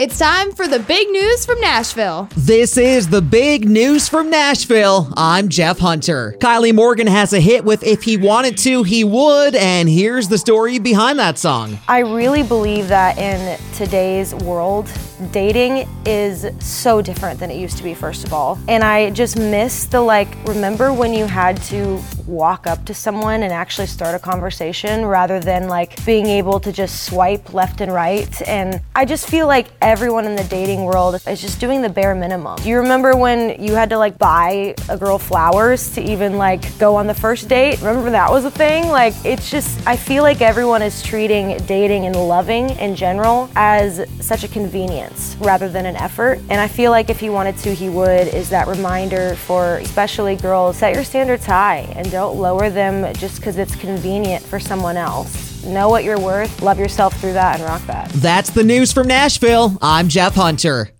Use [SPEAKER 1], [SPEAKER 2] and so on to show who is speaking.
[SPEAKER 1] It's time for the big news from Nashville.
[SPEAKER 2] This is the big news from Nashville. I'm Jeff Hunter. Kylie Morgan has a hit with If He Wanted To, He Would, and here's the story behind that song.
[SPEAKER 3] I really believe that in today's world, dating is so different than it used to be, first of all. And I just miss the like, remember when you had to walk up to someone and actually start a conversation rather than like being able to just swipe left and right? And I just feel like everyone in the dating world is just doing the bare minimum. Do you remember when you had to like buy a girl flowers to even like go on the first date? Remember that was a thing? Like, it's just, I feel like everyone is treating dating and loving in general as such a convenience rather than an effort. And I feel like if he wanted to, he would, is that reminder for especially girls set your standards high and don't lower them just because it's convenient for someone else. Know what you're worth, love yourself through that, and rock that.
[SPEAKER 2] That's the news from Nashville. I'm Jeff Hunter.